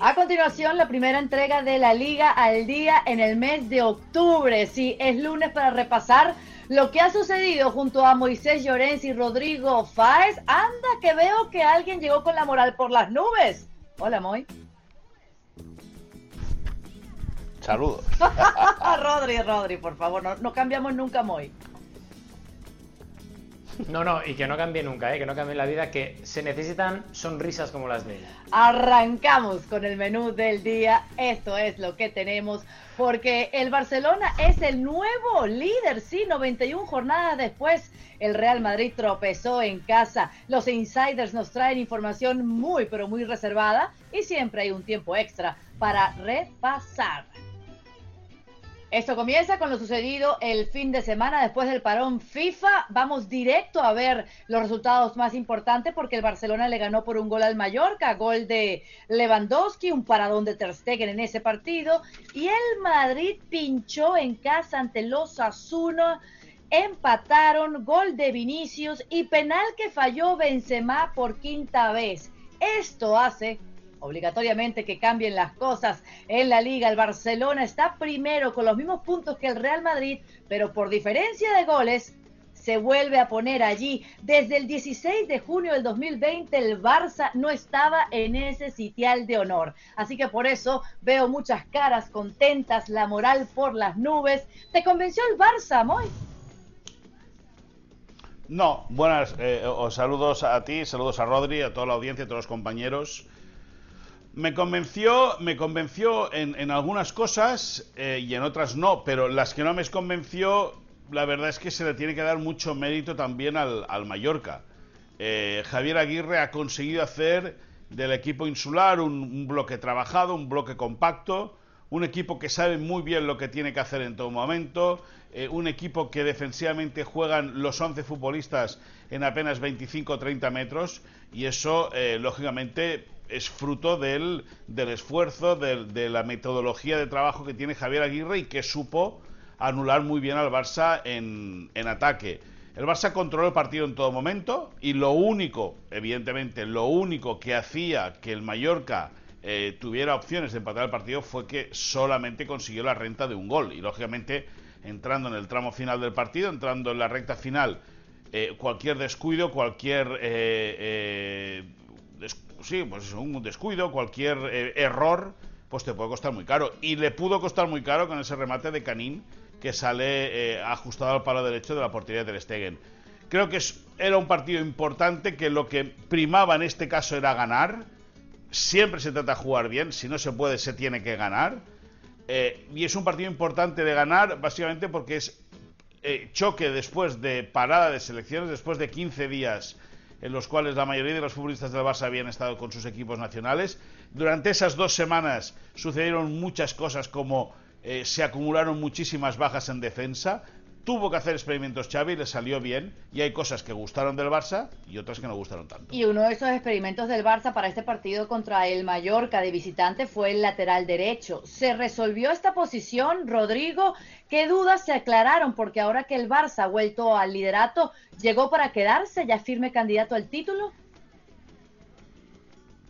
A continuación, la primera entrega de la Liga al Día en el mes de octubre. Sí, es lunes para repasar lo que ha sucedido junto a Moisés Llorens y Rodrigo Fáez. Anda, que veo que alguien llegó con la moral por las nubes. Hola, Moy. Saludos. Rodri, Rodri, por favor, no, no cambiamos nunca, Moy. No, no, y que no cambie nunca, ¿eh? que no cambie la vida, que se necesitan sonrisas como las de ella. Arrancamos con el menú del día. Esto es lo que tenemos, porque el Barcelona es el nuevo líder, sí, 91 jornadas después. El Real Madrid tropezó en casa. Los insiders nos traen información muy, pero muy reservada y siempre hay un tiempo extra para repasar. Esto comienza con lo sucedido el fin de semana después del parón FIFA. Vamos directo a ver los resultados más importantes porque el Barcelona le ganó por un gol al Mallorca, gol de Lewandowski, un paradón de Ter Stegen en ese partido y el Madrid pinchó en casa ante los Asuna. Empataron, gol de Vinicius y penal que falló Benzema por quinta vez. Esto hace obligatoriamente que cambien las cosas en la liga. El Barcelona está primero con los mismos puntos que el Real Madrid, pero por diferencia de goles se vuelve a poner allí. Desde el 16 de junio del 2020 el Barça no estaba en ese sitial de honor. Así que por eso veo muchas caras contentas, la moral por las nubes. ¿Te convenció el Barça, Moy? No, buenas, eh, saludos a ti, saludos a Rodri, a toda la audiencia, a todos los compañeros. Me convenció, me convenció en, algunas cosas eh, y en otras no, pero las que no me convenció, la verdad es que se le tiene que dar mucho mérito también al, Mallorca. Eh, Javier Aguirre ha conseguido hacer del equipo insular un, bloque trabajado, un bloque compacto, un equipo que sabe muy bien lo que tiene que hacer en todo momento, eh, un equipo que defensivamente juegan los 11 futbolistas en apenas 25 o 30 metros y eso, lógicamente, es fruto del, del esfuerzo, de la metodología de trabajo que tiene Javier Aguirre y que supo anular muy bien al Barça en, en ataque. El Barça controló el partido en todo momento y lo único, evidentemente, lo único que hacía que el Mallorca eh, tuviera opciones de empatar el partido fue que solamente consiguió la renta de un gol. Y lógicamente, entrando en el tramo final del partido, entrando en la recta final, eh, cualquier descuido, cualquier eh, sí, pues un descuido, cualquier eh, error, pues te puede costar muy caro. Y le pudo costar muy caro con ese remate de Canín que sale eh, ajustado al palo derecho de la portería de Ter Stegen. Creo que era un partido importante que lo que primaba en este caso era ganar. Siempre se trata de jugar bien, si no se puede se tiene que ganar. Eh, y es un partido importante de ganar básicamente porque es choque después de parada de selecciones, después de 15 días en los cuales la mayoría de los futbolistas del Barça habían estado con sus equipos nacionales. Durante esas dos semanas sucedieron muchas cosas como eh, se acumularon muchísimas bajas en defensa, tuvo que hacer experimentos Xavi, le salió bien y hay cosas que gustaron del Barça y otras que no gustaron tanto. Y uno de esos experimentos del Barça para este partido contra el Mallorca de visitante fue el lateral derecho. ¿Se resolvió esta posición, Rodrigo? ¿Qué dudas se aclararon? Porque ahora que el Barça ha vuelto al liderato, ¿llegó para quedarse ya firme candidato al título?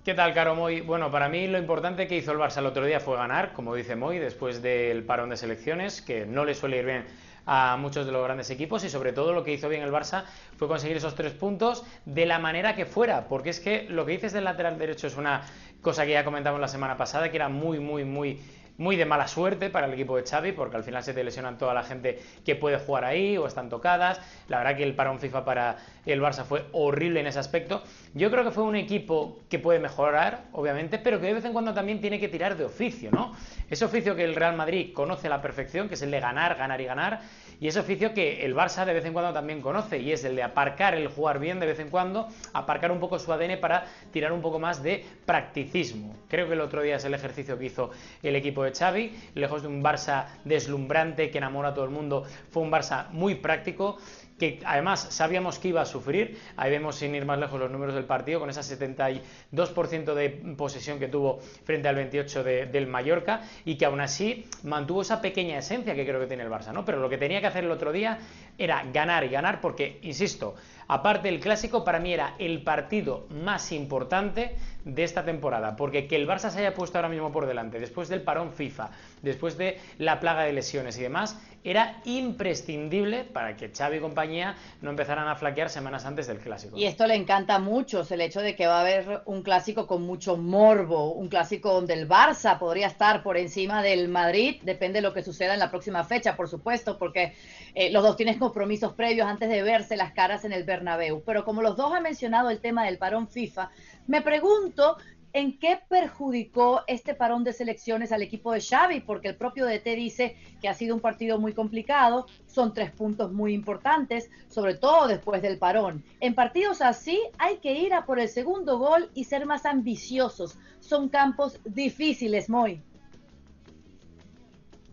¿Qué tal, Caro Moy? Bueno, para mí lo importante que hizo el Barça el otro día fue ganar, como dice Moy, después del parón de selecciones, que no le suele ir bien a muchos de los grandes equipos y sobre todo lo que hizo bien el Barça fue conseguir esos tres puntos de la manera que fuera, porque es que lo que dices del lateral derecho es una cosa que ya comentamos la semana pasada, que era muy, muy, muy muy de mala suerte para el equipo de Xavi, porque al final se te lesionan toda la gente que puede jugar ahí o están tocadas. La verdad que el parón FIFA para el Barça fue horrible en ese aspecto. Yo creo que fue un equipo que puede mejorar, obviamente, pero que de vez en cuando también tiene que tirar de oficio, ¿no? Ese oficio que el Real Madrid conoce a la perfección, que es el de ganar, ganar y ganar, y ese oficio que el Barça de vez en cuando también conoce, y es el de aparcar, el jugar bien de vez en cuando, aparcar un poco su ADN para tirar un poco más de practicismo. Creo que el otro día es el ejercicio que hizo el equipo de Xavi, lejos de un Barça deslumbrante que enamora a todo el mundo, fue un Barça muy práctico que además sabíamos que iba a sufrir. Ahí vemos sin ir más lejos los números del partido, con esa 72% de posesión que tuvo frente al 28% del Mallorca y que aún así mantuvo esa pequeña esencia que creo que tiene el Barça, ¿no? Pero lo que tenía que hacer el otro día era ganar y ganar porque, insisto, aparte del clásico, para mí era el partido más importante de esta temporada, porque que el Barça se haya puesto ahora mismo por delante, después del parón FIFA, después de la plaga de lesiones y demás, era imprescindible para que Xavi y compañía no empezaran a flaquear semanas antes del clásico. Y esto le encanta a muchos, el hecho de que va a haber un clásico con mucho morbo, un clásico donde el Barça podría estar por encima del Madrid, depende de lo que suceda en la próxima fecha, por supuesto, porque eh, los dos tienen compromisos previos antes de verse las caras en el Bernabéu. Pero como los dos han mencionado el tema del parón FIFA, me pregunto ¿En qué perjudicó este parón de selecciones al equipo de Xavi? Porque el propio DT dice que ha sido un partido muy complicado, son tres puntos muy importantes, sobre todo después del parón. En partidos así hay que ir a por el segundo gol y ser más ambiciosos. Son campos difíciles, Moy.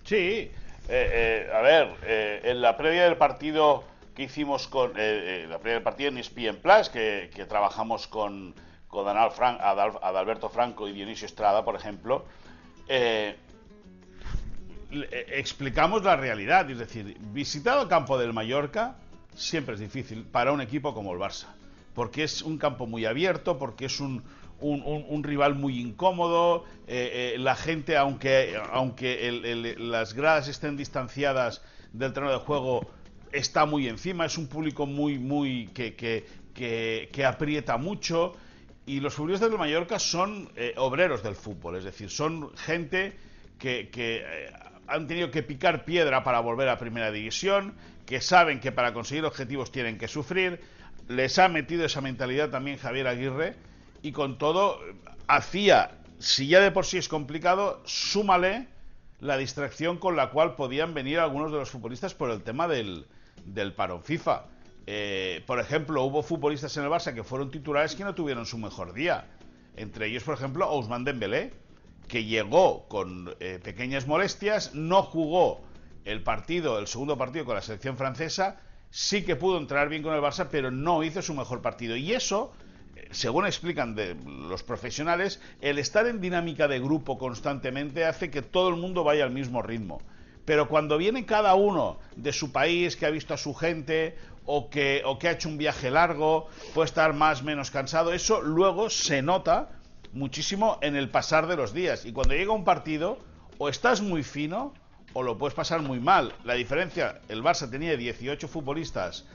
Sí, eh, eh, a ver, eh, en la previa del partido que hicimos con la previa del partido en ESPN Plus, que trabajamos con con Adalberto Franco y Dionisio Estrada, por ejemplo, eh, eh, explicamos la realidad. Es decir, visitar el campo del Mallorca siempre es difícil para un equipo como el Barça, porque es un campo muy abierto, porque es un, rival muy incómodo, eh, la gente, aunque, aunque las gradas estén distanciadas del terreno de juego, está muy encima, es un público muy, muy, que, que aprieta mucho, y los futbolistas del Mallorca son eh, obreros del fútbol, es decir, son gente que, eh, han tenido que picar piedra para volver a primera división, que saben que para conseguir objetivos tienen que sufrir, les ha metido esa mentalidad también Javier Aguirre y con todo hacía, si ya de por sí es complicado, súmale la distracción con la cual podían venir algunos de los futbolistas por el tema del, del parón FIFA. Eh, por ejemplo, hubo futbolistas en el Barça que fueron titulares que no tuvieron su mejor día. Entre ellos, por ejemplo, Ousmane Dembélé, que llegó con eh, pequeñas molestias, no jugó el partido, el segundo partido con la selección francesa, sí que pudo entrar bien con el Barça, pero no hizo su mejor partido. Y eso, eh, según explican los profesionales, el estar en dinámica de grupo constantemente hace que todo el mundo vaya al mismo ritmo. Pero cuando viene cada uno de su país, que ha visto a su gente, o que, o que ha hecho un viaje largo, puede estar más o menos cansado, eso luego se nota muchísimo en el pasar de los días. Y cuando llega un partido, o estás muy fino, o lo puedes pasar muy mal. La diferencia, el Barça tenía 18 futbolistas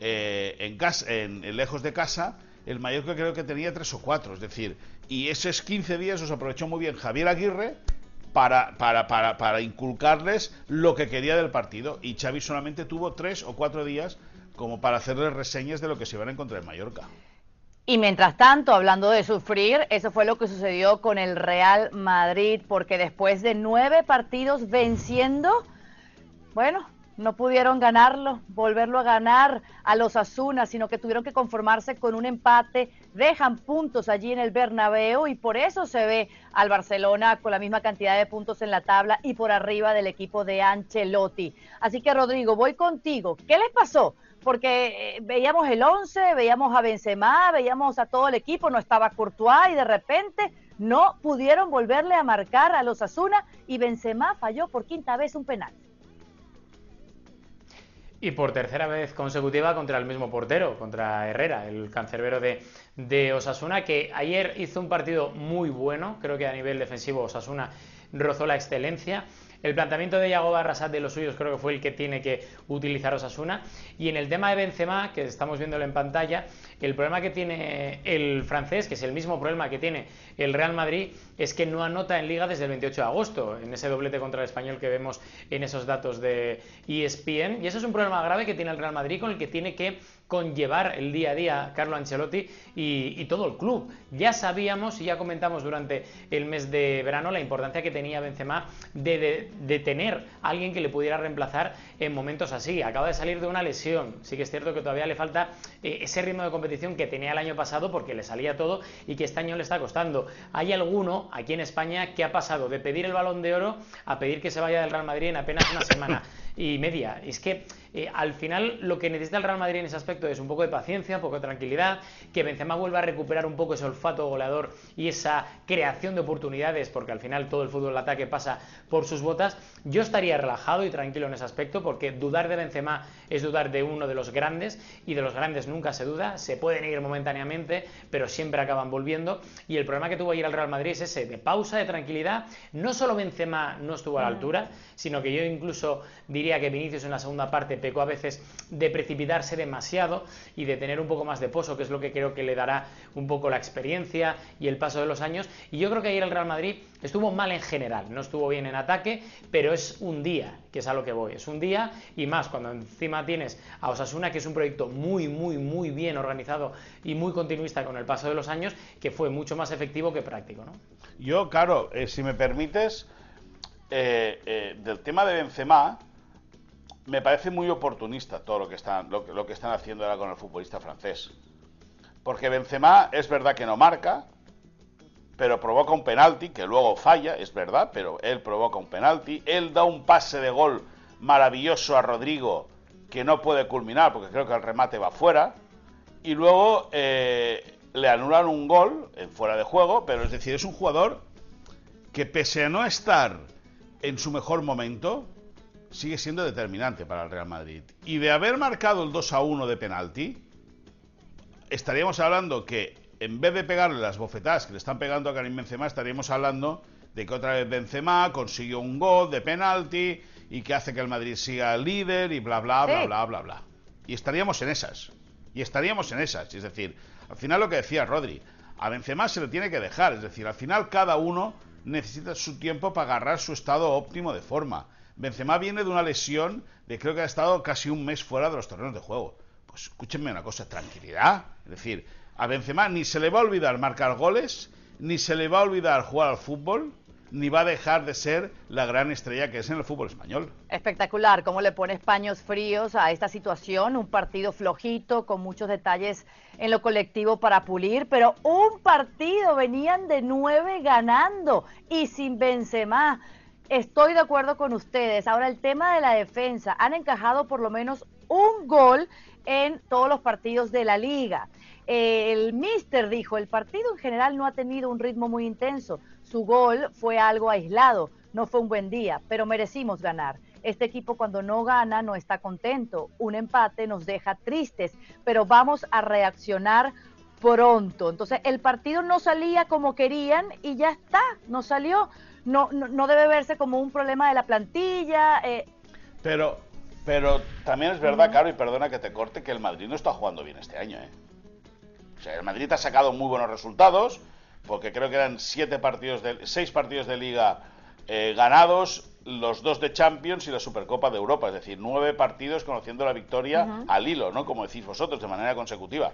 eh, en, casa, en, lejos de casa, el Mallorca creo que tenía 3 o 4, es decir, y esos 15 días los aprovechó muy bien Javier Aguirre para, para, para, para inculcarles lo que quería del partido. Y Xavi solamente tuvo 3 o 4 días como para hacerles reseñas de lo que se van a encontrar en Mallorca. Y mientras tanto, hablando de sufrir, eso fue lo que sucedió con el Real Madrid, porque después de nueve partidos venciendo, bueno, no pudieron ganarlo, volverlo a ganar a los Asuna, sino que tuvieron que conformarse con un empate, dejan puntos allí en el Bernabéu y por eso se ve al Barcelona con la misma cantidad de puntos en la tabla y por arriba del equipo de Ancelotti. Así que Rodrigo, voy contigo. ¿Qué les pasó? porque eh, veíamos el 11, veíamos a Benzema, veíamos a todo el equipo, no estaba Courtois y de repente no pudieron volverle a marcar a los Asuna y Benzema falló por quinta vez un penal. Y por tercera vez consecutiva contra el mismo portero, contra Herrera, el cancerbero de, de, Osasuna, que ayer hizo un partido muy bueno, creo que a nivel defensivo Osasuna rozó la excelencia. El planteamiento de Yago Barrasat de los suyos creo que fue el que tiene que utilizar Osasuna. Y en el tema de Benzema, que estamos viéndolo en pantalla, el problema que tiene el francés, que es el mismo problema que tiene el Real Madrid, es que no anota en liga desde el 28 de agosto, en ese doblete contra el español que vemos en esos datos de ESPN. Y eso es un problema grave que tiene el Real Madrid con el que tiene que conllevar el día a día Carlo Ancelotti y, todo el club. Ya sabíamos y ya comentamos durante el mes de verano la importancia que tenía Benzema de, tener a alguien que le pudiera reemplazar en momentos así. Acaba de salir de una lesión, sí que es cierto que todavía le falta eh, ese ritmo de competición que tenía el año pasado porque le salía todo y que este año le está costando. Hay alguno aquí en España que ha pasado de pedir el balón de oro a pedir que se vaya del Real Madrid en apenas una semana. y media. Es que eh, al final lo que necesita el Real Madrid en ese aspecto es un poco de paciencia, un poco de tranquilidad, que Benzema vuelva a recuperar un poco ese olfato goleador y esa creación de oportunidades, porque al final todo el fútbol de ataque pasa por sus botas. Yo estaría relajado y tranquilo en ese aspecto, porque dudar de Benzema es dudar de uno de los grandes, y de los grandes nunca se duda, se pueden ir momentáneamente, pero siempre acaban volviendo. Y el problema que tuvo ayer el Real Madrid es ese, de pausa, de tranquilidad. No solo Benzema no estuvo a la altura, sino que yo incluso diría que Vinicius en la segunda parte pecó a veces de precipitarse demasiado y de tener un poco más de pozo, que es lo que creo que le dará un poco la experiencia y el paso de los años. Y yo creo que ayer el Real Madrid estuvo mal en general, no estuvo bien en ataque, pero es un día, que es a lo que voy, es un día y más cuando encima tienes a Osasuna, que es un proyecto muy, muy, muy bien organizado y muy continuista con el paso de los años, que fue mucho más efectivo que práctico. ¿no? Yo, claro, eh, si me permites, eh, eh, del tema de Benzema, me parece muy oportunista todo lo que están, lo, que están haciendo ahora con el futbolista francés. Porque Benzema es verdad que no marca, pero provoca un penalti que luego falla, es verdad, pero él provoca un penalti. Él da un pase de gol maravilloso a Rodrigo que no puede culminar porque creo que el remate va fuera. Y luego eh, le anulan un gol en fuera de juego, pero es decir, es un jugador que pese a no estar en su mejor momento, sigue siendo determinante para el Real Madrid. Y de haber marcado el 2 a 1 de penalti, estaríamos hablando que en vez de pegarle las bofetadas que le están pegando a Karim Benzema, estaríamos hablando de que otra vez Benzema consiguió un gol de penalti y que hace que el Madrid siga líder y bla bla bla bla bla bla. Y estaríamos en esas. Y estaríamos en esas. Es decir, al final lo que decía Rodri, a Benzema se le tiene que dejar. Es decir, al final cada uno necesita su tiempo para agarrar su estado óptimo de forma. Benzema viene de una lesión de creo que ha estado casi un mes fuera de los terrenos de juego. Pues escúchenme una cosa, tranquilidad. Es decir, a Benzema ni se le va a olvidar marcar goles, ni se le va a olvidar jugar al fútbol, ni va a dejar de ser la gran estrella que es en el fútbol español. Espectacular, cómo le pone paños fríos a esta situación, un partido flojito, con muchos detalles en lo colectivo para pulir, pero un partido, venían de nueve ganando y sin Benzema. Estoy de acuerdo con ustedes. Ahora el tema de la defensa, han encajado por lo menos un gol en todos los partidos de la liga. El mister dijo, el partido en general no ha tenido un ritmo muy intenso. Su gol fue algo aislado, no fue un buen día, pero merecimos ganar. Este equipo cuando no gana no está contento. Un empate nos deja tristes, pero vamos a reaccionar pronto. Entonces el partido no salía como querían y ya está, no salió no, no, debe verse como un problema de la plantilla. Eh. Pero, pero también es verdad, Caro, y perdona que te corte, que el Madrid no está jugando bien este año. ¿eh? O sea, el Madrid ha sacado muy buenos resultados, porque creo que eran siete partidos de, seis partidos de liga eh, ganados, los dos de Champions y la Supercopa de Europa, es decir, nueve partidos conociendo la victoria al hilo, ¿no? Como decís vosotros, de manera consecutiva.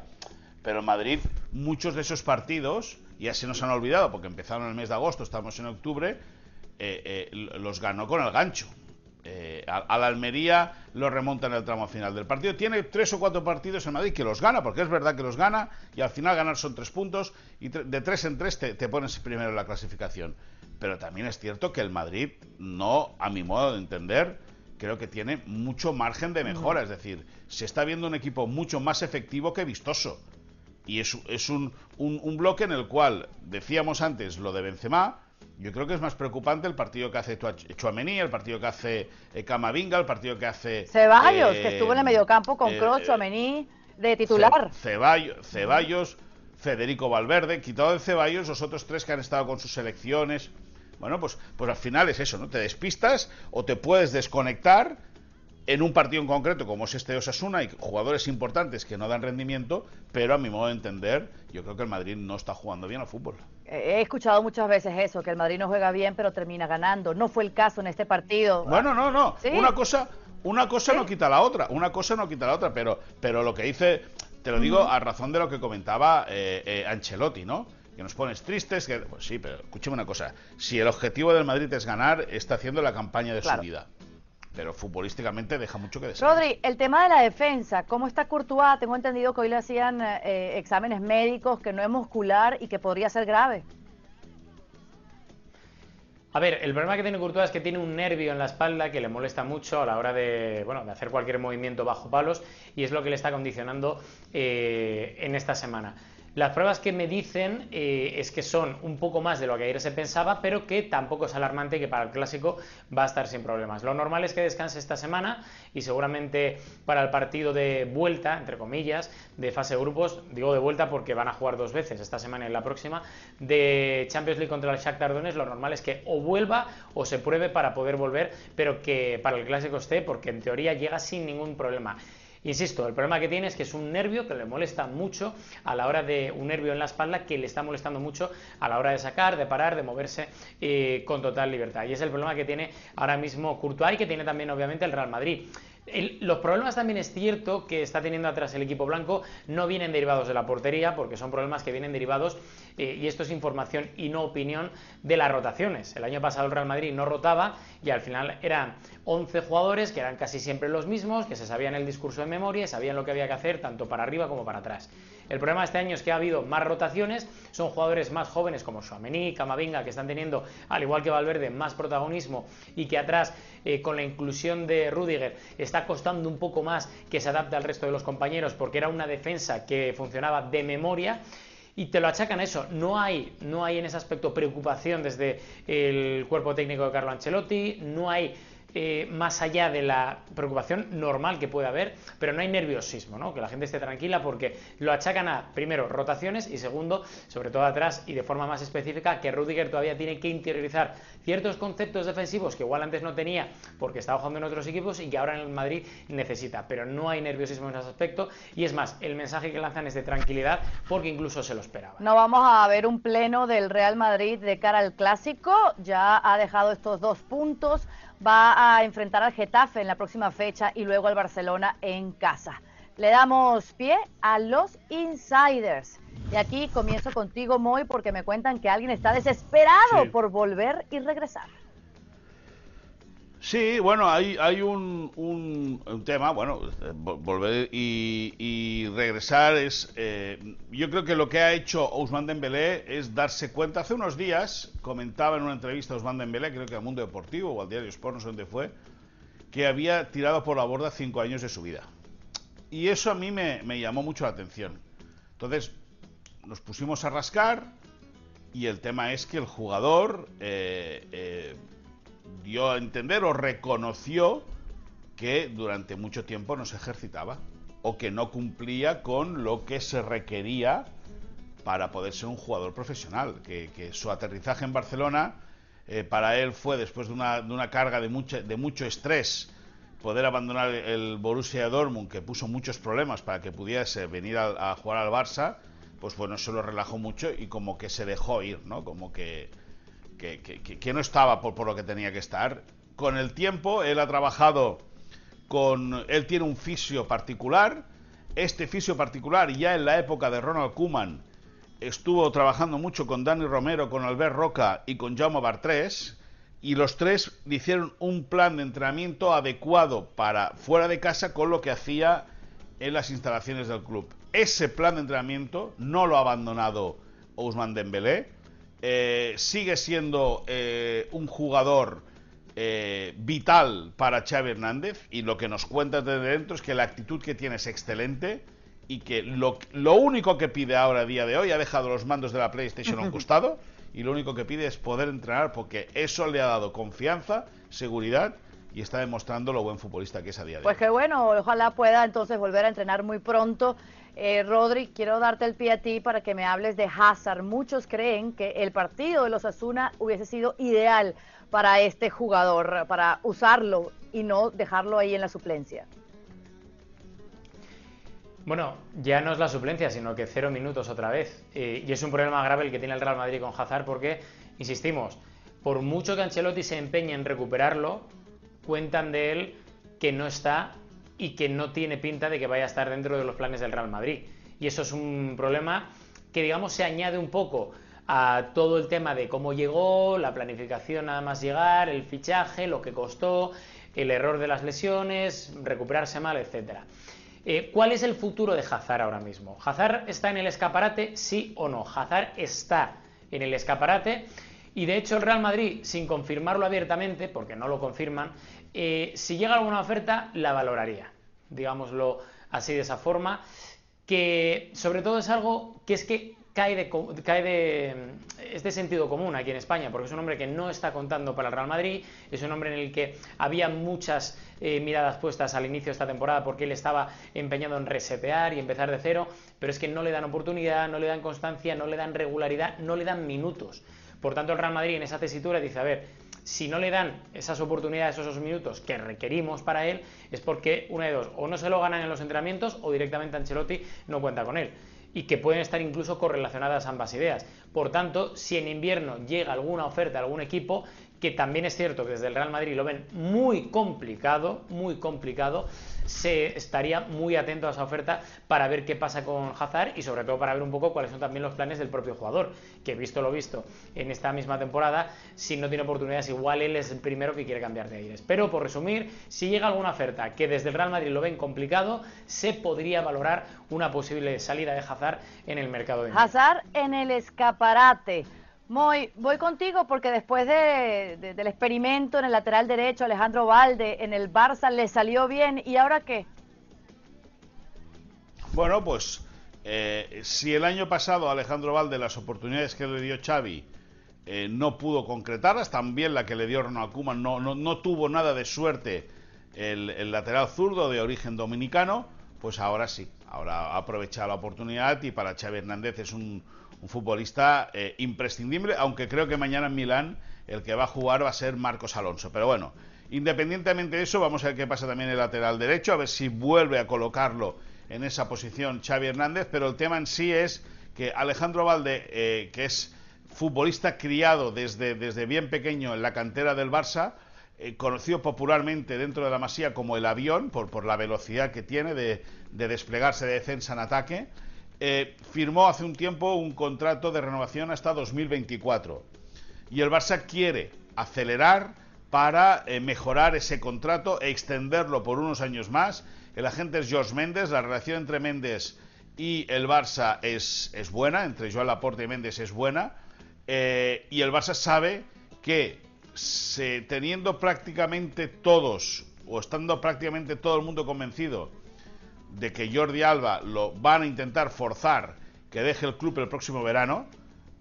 Pero en Madrid, muchos de esos partidos ya se nos han olvidado porque empezaron en el mes de agosto, estamos en octubre, eh, eh, los ganó con el gancho. Eh, a, la Almería lo remonta en el tramo final del partido. Tiene tres o cuatro partidos en Madrid que los gana, porque es verdad que los gana, y al final ganar son tres puntos, y de tres en tres te, te, pones primero en la clasificación. Pero también es cierto que el Madrid, no, a mi modo de entender, creo que tiene mucho margen de mejora. Es decir, se está viendo un equipo mucho más efectivo que vistoso. Y es, es un, un, bloque en el cual, decíamos antes lo de Benzema, yo creo que es más preocupante el partido que hace Chuamení, el partido que hace eh, Camavinga, el partido que hace... Ceballos, que estuvo en el mediocampo con eh, Kroos, eh, Chuamení, de titular. Ceballos, Ceballos, Federico Valverde, quitado de Ceballos, los otros tres que han estado con sus selecciones. Bueno, pues, pues al final es eso, ¿no? Te despistas o te puedes desconectar en un partido en concreto como es este de Osasuna hay jugadores importantes que no dan rendimiento, pero a mi modo de entender, yo creo que el Madrid no está jugando bien al fútbol. He escuchado muchas veces eso, que el Madrid no juega bien pero termina ganando. No fue el caso en este partido. Bueno, no, no. Una cosa, una cosa no quita la otra, una cosa no quita la otra, pero, pero lo que dice, te lo digo a razón de lo que comentaba eh, eh, Ancelotti, ¿no? que nos pones tristes, que pues sí, pero escúcheme una cosa, si el objetivo del Madrid es ganar, está haciendo la campaña de su vida pero futbolísticamente deja mucho que decir. Rodri, el tema de la defensa, ¿cómo está Courtois? Tengo entendido que hoy le hacían eh, exámenes médicos, que no es muscular y que podría ser grave. A ver, el problema que tiene Courtois es que tiene un nervio en la espalda que le molesta mucho a la hora de, bueno, de hacer cualquier movimiento bajo palos y es lo que le está condicionando eh, en esta semana. Las pruebas que me dicen eh, es que son un poco más de lo que ayer se pensaba, pero que tampoco es alarmante que para el clásico va a estar sin problemas. Lo normal es que descanse esta semana y seguramente para el partido de vuelta, entre comillas, de fase de grupos, digo de vuelta porque van a jugar dos veces, esta semana y la próxima, de Champions League contra el Shakhtar Donetsk, lo normal es que o vuelva o se pruebe para poder volver, pero que para el clásico esté, porque en teoría llega sin ningún problema. Insisto, el problema que tiene es que es un nervio que le molesta mucho a la hora de un nervio en la espalda que le está molestando mucho a la hora de sacar, de parar, de moverse eh, con total libertad. Y es el problema que tiene ahora mismo Courtois y que tiene también obviamente el Real Madrid los problemas también es cierto que está teniendo atrás el equipo blanco no vienen derivados de la portería, porque son problemas que vienen derivados, eh, y esto es información y no opinión, de las rotaciones. El año pasado el Real Madrid no rotaba y al final eran 11 jugadores que eran casi siempre los mismos, que se sabían el discurso de memoria y sabían lo que había que hacer tanto para arriba como para atrás. El problema de este año es que ha habido más rotaciones, son jugadores más jóvenes como Suamení, Camavinga, que están teniendo, al igual que Valverde, más protagonismo y que atrás, eh, con la inclusión de Rudiger, está costando un poco más que se adapte al resto de los compañeros porque era una defensa que funcionaba de memoria y te lo achacan eso. No hay, no hay en ese aspecto preocupación desde el cuerpo técnico de Carlo Ancelotti, no hay eh, más allá de la preocupación normal que puede haber, pero no hay nerviosismo, ¿no? que la gente esté tranquila porque lo achacan a, primero, rotaciones y segundo, sobre todo atrás y de forma más específica, que Rudiger todavía tiene que interiorizar ciertos conceptos defensivos que igual antes no tenía porque estaba jugando en otros equipos y que ahora en el Madrid necesita, pero no hay nerviosismo en ese aspecto y es más, el mensaje que lanzan es de tranquilidad porque incluso se lo esperaba. No vamos a ver un pleno del Real Madrid de cara al clásico, ya ha dejado estos dos puntos va a enfrentar al Getafe en la próxima fecha y luego al Barcelona en casa. Le damos pie a los insiders. Y aquí comienzo contigo, Moy, porque me cuentan que alguien está desesperado por volver y regresar. Sí, bueno, hay, hay un, un, tema, bueno, volver y, regresar es, eh, yo creo que lo que ha hecho Ousmane Dembélé es darse cuenta, hace unos días comentaba en una entrevista a Ousmane Dembélé, creo que al Mundo Deportivo o al Diario Sport, no sé dónde fue, que había tirado por la borda cinco años de su vida. Y eso a mí me, llamó mucho la atención. Entonces, nos pusimos a rascar y el tema es que el jugador... Eh, eh, dio a entender o reconoció que durante mucho tiempo no se ejercitaba o que no cumplía con lo que se requería para poder ser un jugador profesional, que, su aterrizaje en Barcelona eh, para él fue después de una, de una carga de, mucho, de mucho estrés poder abandonar el Borussia Dortmund, que puso muchos problemas para que pudiese venir a, a jugar al Barça, pues bueno, se lo relajó mucho y como que se dejó ir, ¿no? Como que que, no estaba por, lo que tenía que estar. Con el tiempo, él ha trabajado con. Él tiene un fisio particular. Este fisio particular, ya en la época de Ronald Kuman, estuvo trabajando mucho con Dani Romero, con Albert Roca y con Jaume Bartrés. Y los tres hicieron un plan de entrenamiento adecuado para fuera de casa con lo que hacía en las instalaciones del club. Ese plan de entrenamiento no lo ha abandonado Ousmane Dembélé eh, sigue siendo eh, un jugador eh, vital para Xavi Hernández y lo que nos cuenta desde dentro es que la actitud que tiene es excelente y que lo, único que pide ahora a día de hoy ha dejado los mandos de la PlayStation a un costado y lo único que pide es poder entrenar porque eso le ha dado confianza, seguridad y está demostrando lo buen futbolista que es a día de pues hoy. Pues que bueno, ojalá pueda entonces volver a entrenar muy pronto eh, Rodri, quiero darte el pie a ti para que me hables de Hazard. Muchos creen que el partido de los Asuna hubiese sido ideal para este jugador, para usarlo y no dejarlo ahí en la suplencia. Bueno, ya no es la suplencia, sino que cero minutos otra vez. Eh, y es un problema grave el que tiene el Real Madrid con Hazard porque, insistimos, por mucho que Ancelotti se empeñe en recuperarlo, cuentan de él que no está y que no tiene pinta de que vaya a estar dentro de los planes del Real Madrid. Y eso es un problema que, digamos, se añade un poco a todo el tema de cómo llegó, la planificación nada más llegar, el fichaje, lo que costó, el error de las lesiones, recuperarse mal, etc. Eh, ¿Cuál es el futuro de Hazard ahora mismo? ¿Hazard está en el escaparate, sí o no? Hazard está en el escaparate Y de hecho el Real Madrid, sin confirmarlo abiertamente, porque no lo confirman, eh, si llega alguna oferta, la valoraría, digámoslo así de esa forma, que sobre todo es algo que es que cae de, cae de, es de sentido común aquí en España, porque es un hombre que no está contando para el Real Madrid, es un hombre en el que había muchas eh, miradas puestas al inicio de esta temporada porque él estaba empeñado en resetear y empezar de cero, pero es que no le dan oportunidad, no le dan constancia, no le dan regularidad, no le dan minutos. Por tanto, el Real Madrid en esa tesitura dice, a ver, si no le dan esas oportunidades, esos minutos que requerimos para él, es porque una de dos, o no se lo ganan en los entrenamientos o directamente Ancelotti no cuenta con él y que pueden estar incluso correlacionadas ambas ideas. Por tanto, si en invierno llega alguna oferta a algún equipo, que también es cierto que desde el Real Madrid lo ven muy complicado, muy complicado, se estaría muy atento a esa oferta para ver qué pasa con Hazard y sobre todo para ver un poco cuáles son también los planes del propio jugador, que visto lo visto en esta misma temporada, si no tiene oportunidades, igual él es el primero que quiere cambiar de aires. Pero por resumir, si llega alguna oferta que desde el Real Madrid lo ven complicado, se podría valorar una posible salida de Hazard en el mercado de Hazard en el escaparate. Muy, voy contigo porque después del experimento en el lateral derecho, Alejandro Valde en el Barça le salió bien. ¿Y ahora qué? Bueno, pues eh, si el año pasado Alejandro Valde las oportunidades que le dio Xavi eh, no pudo concretarlas, también la que le dio Ronald Koeman no, no, tuvo nada de suerte el, lateral zurdo de origen dominicano, pues ahora sí, ahora ha aprovechado la oportunidad y para Xavi Hernández es un, un futbolista eh, imprescindible, aunque creo que mañana en Milán el que va a jugar va a ser Marcos Alonso. Pero bueno, independientemente de eso, vamos a ver qué pasa también el lateral derecho, a ver si vuelve a colocarlo en esa posición Xavi Hernández, pero el tema en sí es que Alejandro Valde, eh, que es futbolista criado desde, desde, bien pequeño en la cantera del Barça, eh, conocido popularmente dentro de la Masía como el avión, por, por la velocidad que tiene de, de desplegarse de defensa en ataque, eh, firmó hace un tiempo un contrato de renovación hasta 2024. Y el Barça quiere acelerar para eh, mejorar ese contrato e extenderlo por unos años más. El agente es George Méndez, la relación entre Méndez y el Barça es, es buena, entre Joan Laporte y Méndez es buena, y el Barça sabe que teniendo prácticamente todos, o estando prácticamente todo el mundo convencido de que Jordi Alba lo van a intentar forzar que deje el club el próximo verano,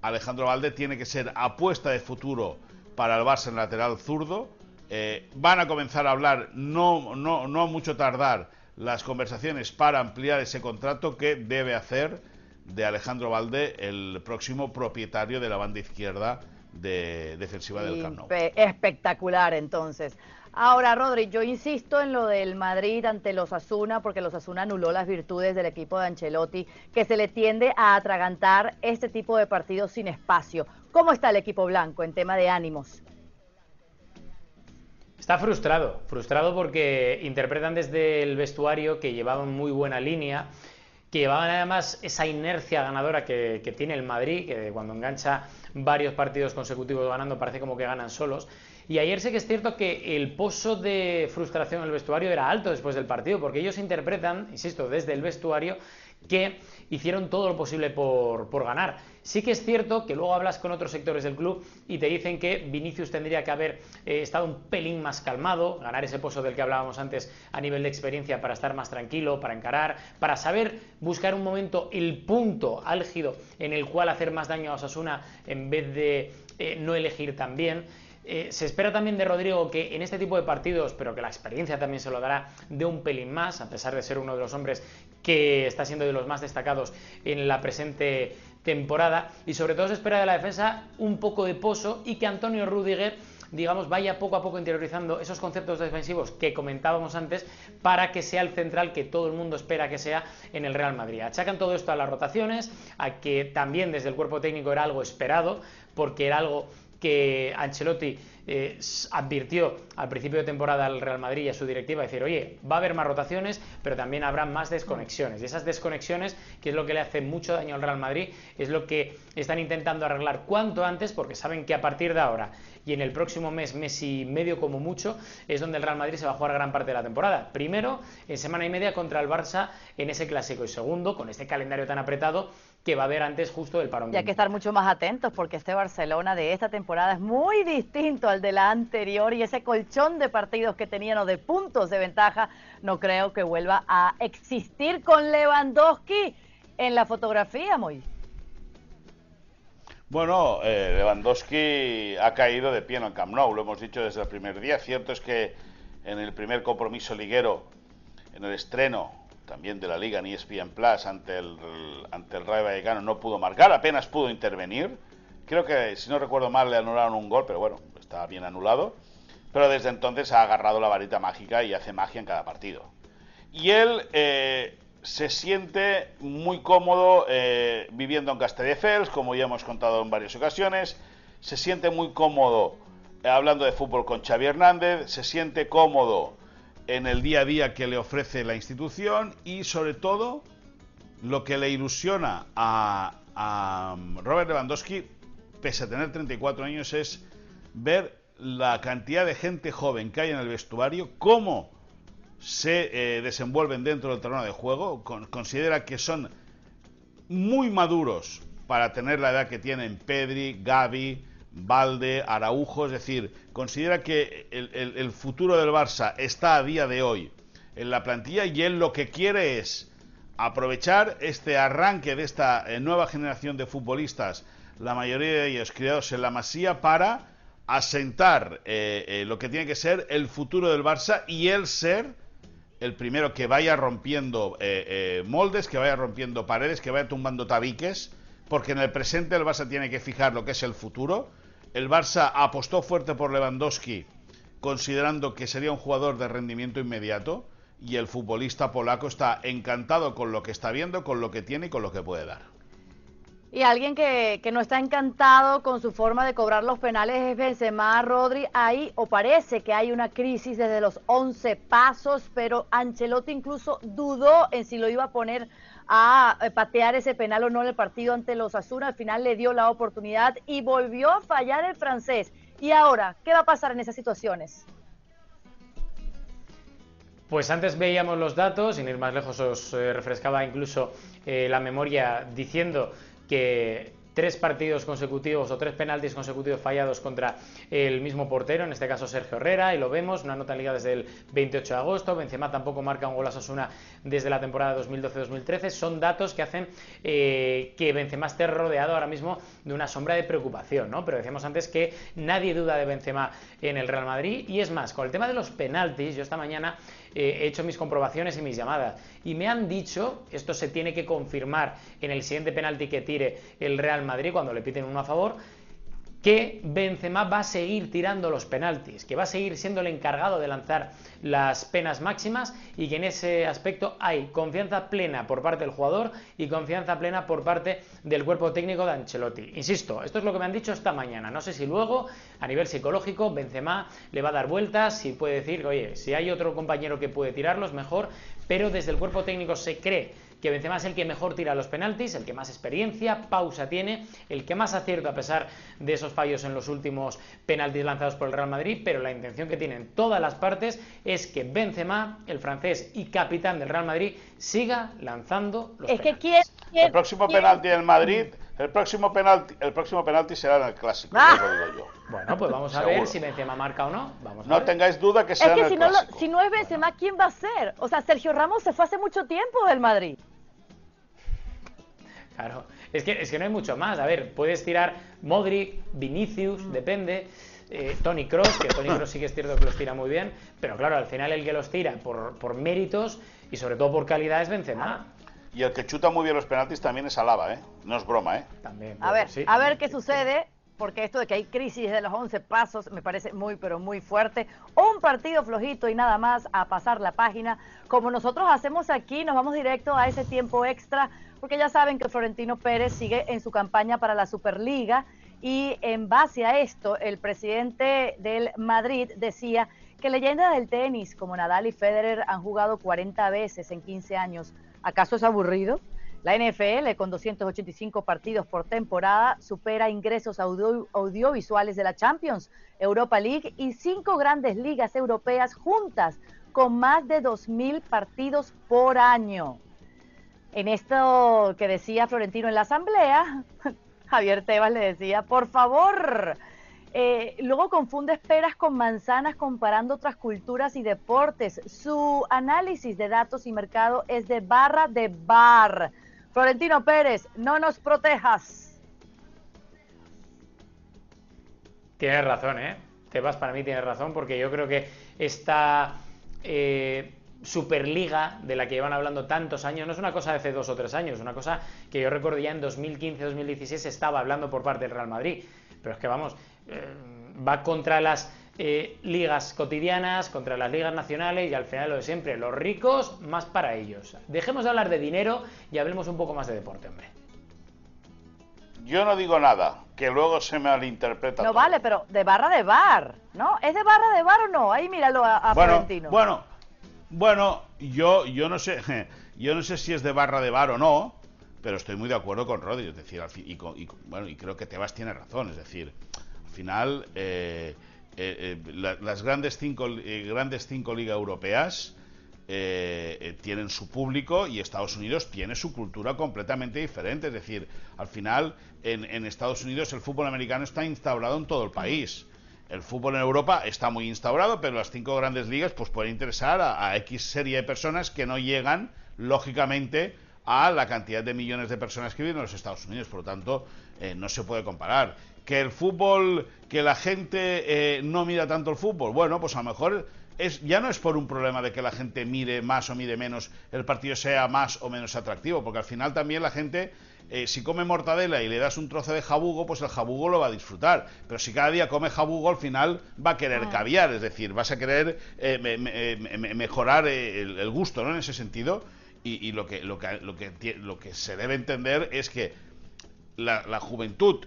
Alejandro Valde tiene que ser apuesta de futuro para el Barça en lateral zurdo. Eh, van a comenzar a hablar, no, no, no mucho tardar, las conversaciones para ampliar ese contrato que debe hacer de Alejandro Valde el próximo propietario de la banda izquierda de defensiva del Camp Nou. Espectacular, entonces. Ahora, Rodri, yo insisto en lo del Madrid ante los Asuna, porque los Asuna anuló las virtudes del equipo de Ancelotti, que se le tiende a atragantar este tipo de partidos sin espacio. ¿Cómo está el equipo blanco en tema de ánimos? Está frustrado, frustrado porque interpretan desde el vestuario que llevaban muy buena línea, que llevaban además esa inercia ganadora que, que tiene el Madrid, que cuando engancha varios partidos consecutivos ganando parece como que ganan solos. Y ayer sé que es cierto que el pozo de frustración en el vestuario era alto después del partido, porque ellos interpretan, insisto, desde el vestuario, que hicieron todo lo posible por, ganar. Sí que es cierto que luego hablas con otros sectores del club y te dicen que Vinicius tendría que haber eh, estado un pelín más calmado, ganar ese pozo del que hablábamos antes a nivel de experiencia para estar más tranquilo, para encarar, para saber buscar un momento, el punto álgido en el cual hacer más daño a Osasuna en vez de eh, no elegir tan bien. Eh, se espera también de Rodrigo que en este tipo de partidos, pero que la experiencia también se lo dará de un pelín más, a pesar de ser uno de los hombres que está siendo de los más destacados en la presente temporada. Y sobre todo se espera de la defensa un poco de pozo y que Antonio Rudiger digamos, vaya poco a poco interiorizando esos conceptos defensivos que comentábamos antes para que sea el central que todo el mundo espera que sea en el Real Madrid. Achacan todo esto a las rotaciones, a que también desde el cuerpo técnico era algo esperado, porque era algo que Ancelotti eh, advirtió al principio de temporada al Real Madrid y a su directiva, decir, oye, va a haber más rotaciones, pero también habrá más desconexiones. Y esas desconexiones, que es lo que le hace mucho daño al Real Madrid, es lo que están intentando arreglar cuanto antes, porque saben que a partir de ahora y en el próximo mes, mes y medio como mucho, es donde el Real Madrid se va a jugar gran parte de la temporada. Primero, en semana y media contra el Barça en ese clásico, y segundo, con este calendario tan apretado, que va a haber antes justo del parón. Y hay que estar mucho más atentos porque este Barcelona de esta temporada es muy distinto al de la anterior y ese colchón de partidos que tenían o de puntos de ventaja no creo que vuelva a existir con Lewandowski en la fotografía, muy. Bueno, eh, Lewandowski ha caído de pie en el Camp Nou, lo hemos dicho desde el primer día. Cierto es que en el primer compromiso liguero, en el estreno también de la Liga en ESPN Plus ante el, ante el Rayo Vallecano no pudo marcar, apenas pudo intervenir. Creo que, si no recuerdo mal, le anularon un gol, pero bueno, está bien anulado. Pero desde entonces ha agarrado la varita mágica y hace magia en cada partido. Y él eh, se siente muy cómodo eh, viviendo en Castelldefels, como ya hemos contado en varias ocasiones. Se siente muy cómodo eh, hablando de fútbol con Xavi Hernández. Se siente cómodo en el día a día que le ofrece la institución y sobre todo lo que le ilusiona a, Robert Lewandowski, pese a tener 34 años, es ver la cantidad de gente joven que hay en el vestuario, cómo se eh, desenvuelven dentro del terreno de juego, considera que son muy maduros para tener la edad que tienen Pedri, Gavi, Valde, Araujo, es decir, considera que el, futuro del Barça está a día de hoy en la plantilla y él lo que quiere es aprovechar este arranque de esta eh, nueva generación de futbolistas, la mayoría de ellos criados en la Masía, para asentar eh, eh, lo que tiene que ser el futuro del Barça y él ser el primero que vaya rompiendo moldes, que vaya rompiendo paredes, que vaya tumbando tabiques, porque en el presente el Barça tiene que fijar lo que es el futuro el Barça apostó fuerte por Lewandowski, considerando que sería un jugador de rendimiento inmediato, y el futbolista polaco está encantado con lo que está viendo, con lo que tiene y con lo que puede dar. Y alguien que, no está encantado con su forma de cobrar los penales es Benzema, Rodri. Ahí, o parece que hay una crisis desde los 11 pasos, pero Ancelotti incluso dudó en si lo iba a poner a eh, patear ese penal o no en el partido ante los Azul. Al final le dio la oportunidad y volvió a fallar el francés. Y ahora, ¿qué va a pasar en esas situaciones? Pues antes veíamos los datos, sin ir más lejos os eh, refrescaba incluso eh, la memoria diciendo que tres partidos consecutivos o tres penaltis consecutivos fallados contra el mismo portero, en este caso Sergio Herrera, y lo vemos, una nota en liga desde el 28 de agosto, Benzema tampoco marca un gol a Sosuna desde la temporada 2012-2013, son datos que hacen eh, que Benzema esté rodeado ahora mismo de una sombra de preocupación, ¿no? Pero decíamos antes que nadie duda de Benzema en el Real Madrid, y es más, con el tema de los penaltis, yo esta mañana eh, he hecho mis comprobaciones y mis llamadas. Y me han dicho, esto se tiene que confirmar en el siguiente penalti que tire el Real Madrid cuando le piten uno a favor, que Benzema va a seguir tirando los penaltis, que va a seguir siendo el encargado de lanzar las penas máximas y que en ese aspecto hay confianza plena por parte del jugador y confianza plena por parte del cuerpo técnico de Ancelotti. Insisto, esto es lo que me han dicho esta mañana. No sé si luego, a nivel psicológico, Benzema le va a dar vueltas y puede decir, oye, si hay otro compañero que puede tirarlos, mejor, pero desde el cuerpo técnico se cree que Benzema es el que mejor tira los penaltis, el que más experiencia, pausa tiene, el que más acierto a pesar de esos fallos en los últimos penaltis lanzados por el Real Madrid, pero la intención que tienen todas las partes es que Benzema, el francés y capitán del Real Madrid, siga lanzando los es penaltis. Que el próximo penalti en Madrid el próximo penalti, el próximo penalti será en el clásico, ah. lo digo yo. Bueno, pues vamos a ver si Benzema marca o no. Vamos no tengáis duda que será es que en si el clásico. No si no es Benzema, ¿quién va a ser? O sea, Sergio Ramos se fue hace mucho tiempo del Madrid. Claro, es que, es que no hay mucho más. A ver, puedes tirar Modric, Vinicius, depende. Eh, Tony Cross, que Tony Cross sí que es cierto que los tira muy bien, pero claro, al final el que los tira por, por méritos y sobre todo por calidad es Benzema. Y el que chuta muy bien los penaltis también es Alaba, ¿eh? No es broma, ¿eh? También. A ver, a ver qué sucede, porque esto de que hay crisis de los 11 pasos me parece muy, pero muy fuerte. Un partido flojito y nada más a pasar la página. Como nosotros hacemos aquí, nos vamos directo a ese tiempo extra porque ya saben que Florentino Pérez sigue en su campaña para la Superliga y en base a esto, el presidente del Madrid decía que leyendas del tenis como Nadal y Federer han jugado 40 veces en 15 años. ¿Acaso es aburrido? La NFL, con 285 partidos por temporada, supera ingresos audiovisuales de la Champions, Europa League y cinco grandes ligas europeas juntas, con más de 2.000 partidos por año. en esto que decía Florentino en la asamblea, Javier Tebas le decía, por favor, eh, luego confunde peras con manzanas comparando otras culturas y deportes. Su análisis de datos y mercado es de barra de bar. Florentino Pérez, no nos protejas. Tienes razón, ¿eh? Tebas para mí tiene razón porque yo creo que esta eh, Superliga de la que llevan hablando tantos años no es una cosa de hace dos o tres años, una cosa que yo recuerdo ya en 2015-2016 se estaba hablando por parte del Real Madrid. Pero es que vamos, eh, va contra las eh, ligas cotidianas, contra las ligas nacionales y al final lo de siempre, los ricos más para ellos. Dejemos de hablar de dinero y hablemos un poco más de deporte, hombre. Yo no digo nada, que luego se me malinterpreta. No vale, pero de barra de bar, ¿no? ¿Es de barra de bar o no? Ahí míralo a, a bueno, Florentino. Bueno, bueno, yo, yo no sé, yo no sé si es de barra de bar o no, pero estoy muy de acuerdo con Rodri, es decir, y, y, bueno, y creo que Tebas tiene razón, es decir, al final eh, eh, eh la, las grandes cinco, eh, grandes cinco ligas europeas eh, tienen su público y Estados Unidos tiene su cultura completamente diferente. Es decir, al final en, en, Estados Unidos el fútbol americano está instaurado en todo el país. El fútbol en Europa está muy instaurado, pero las cinco grandes ligas pues pueden interesar a, a X serie de personas que no llegan, lógicamente, a la cantidad de millones de personas que viven en los Estados Unidos. Por lo tanto, no se puede comparar. Que el fútbol, que la gente eh, no mira tanto el fútbol, bueno, pues a lo mejor es, ya no es por un problema de que la gente mire más o mire menos, el partido sea más o menos atractivo, porque al final también la gente, eh, si come mortadela y le das un trozo de jabugo, pues el jabugo lo va a disfrutar. Pero si cada día come jabugo, al final va a querer caviar, es decir, vas a querer eh, me, me, me, mejorar el, el, gusto, ¿no? En ese sentido. Y, y lo, que, lo, que, lo, que, lo que se debe entender es que la, la juventud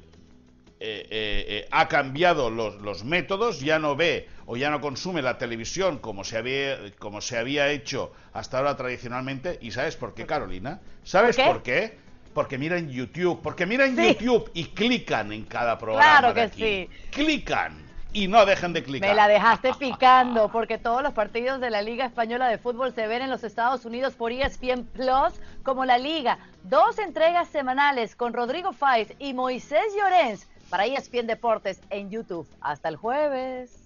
eh, eh, ha cambiado los, los, métodos, ya no ve o ya no consume la televisión como se había, como se había hecho hasta ahora tradicionalmente. ¿Y sabes por qué, Carolina? ¿Sabes ¿Por qué? ¿Por qué? Porque miran YouTube, porque miran sí. YouTube y clican en cada programa. Claro que aquí. sí. Clican y no dejen de clicar. Me la dejaste picando porque todos los partidos de la Liga Española de Fútbol se ven en los Estados Unidos por ESPN Plus como la Liga. Dos entregas semanales con Rodrigo Faiz y Moisés Llorens para ESPN Deportes en YouTube. Hasta el jueves.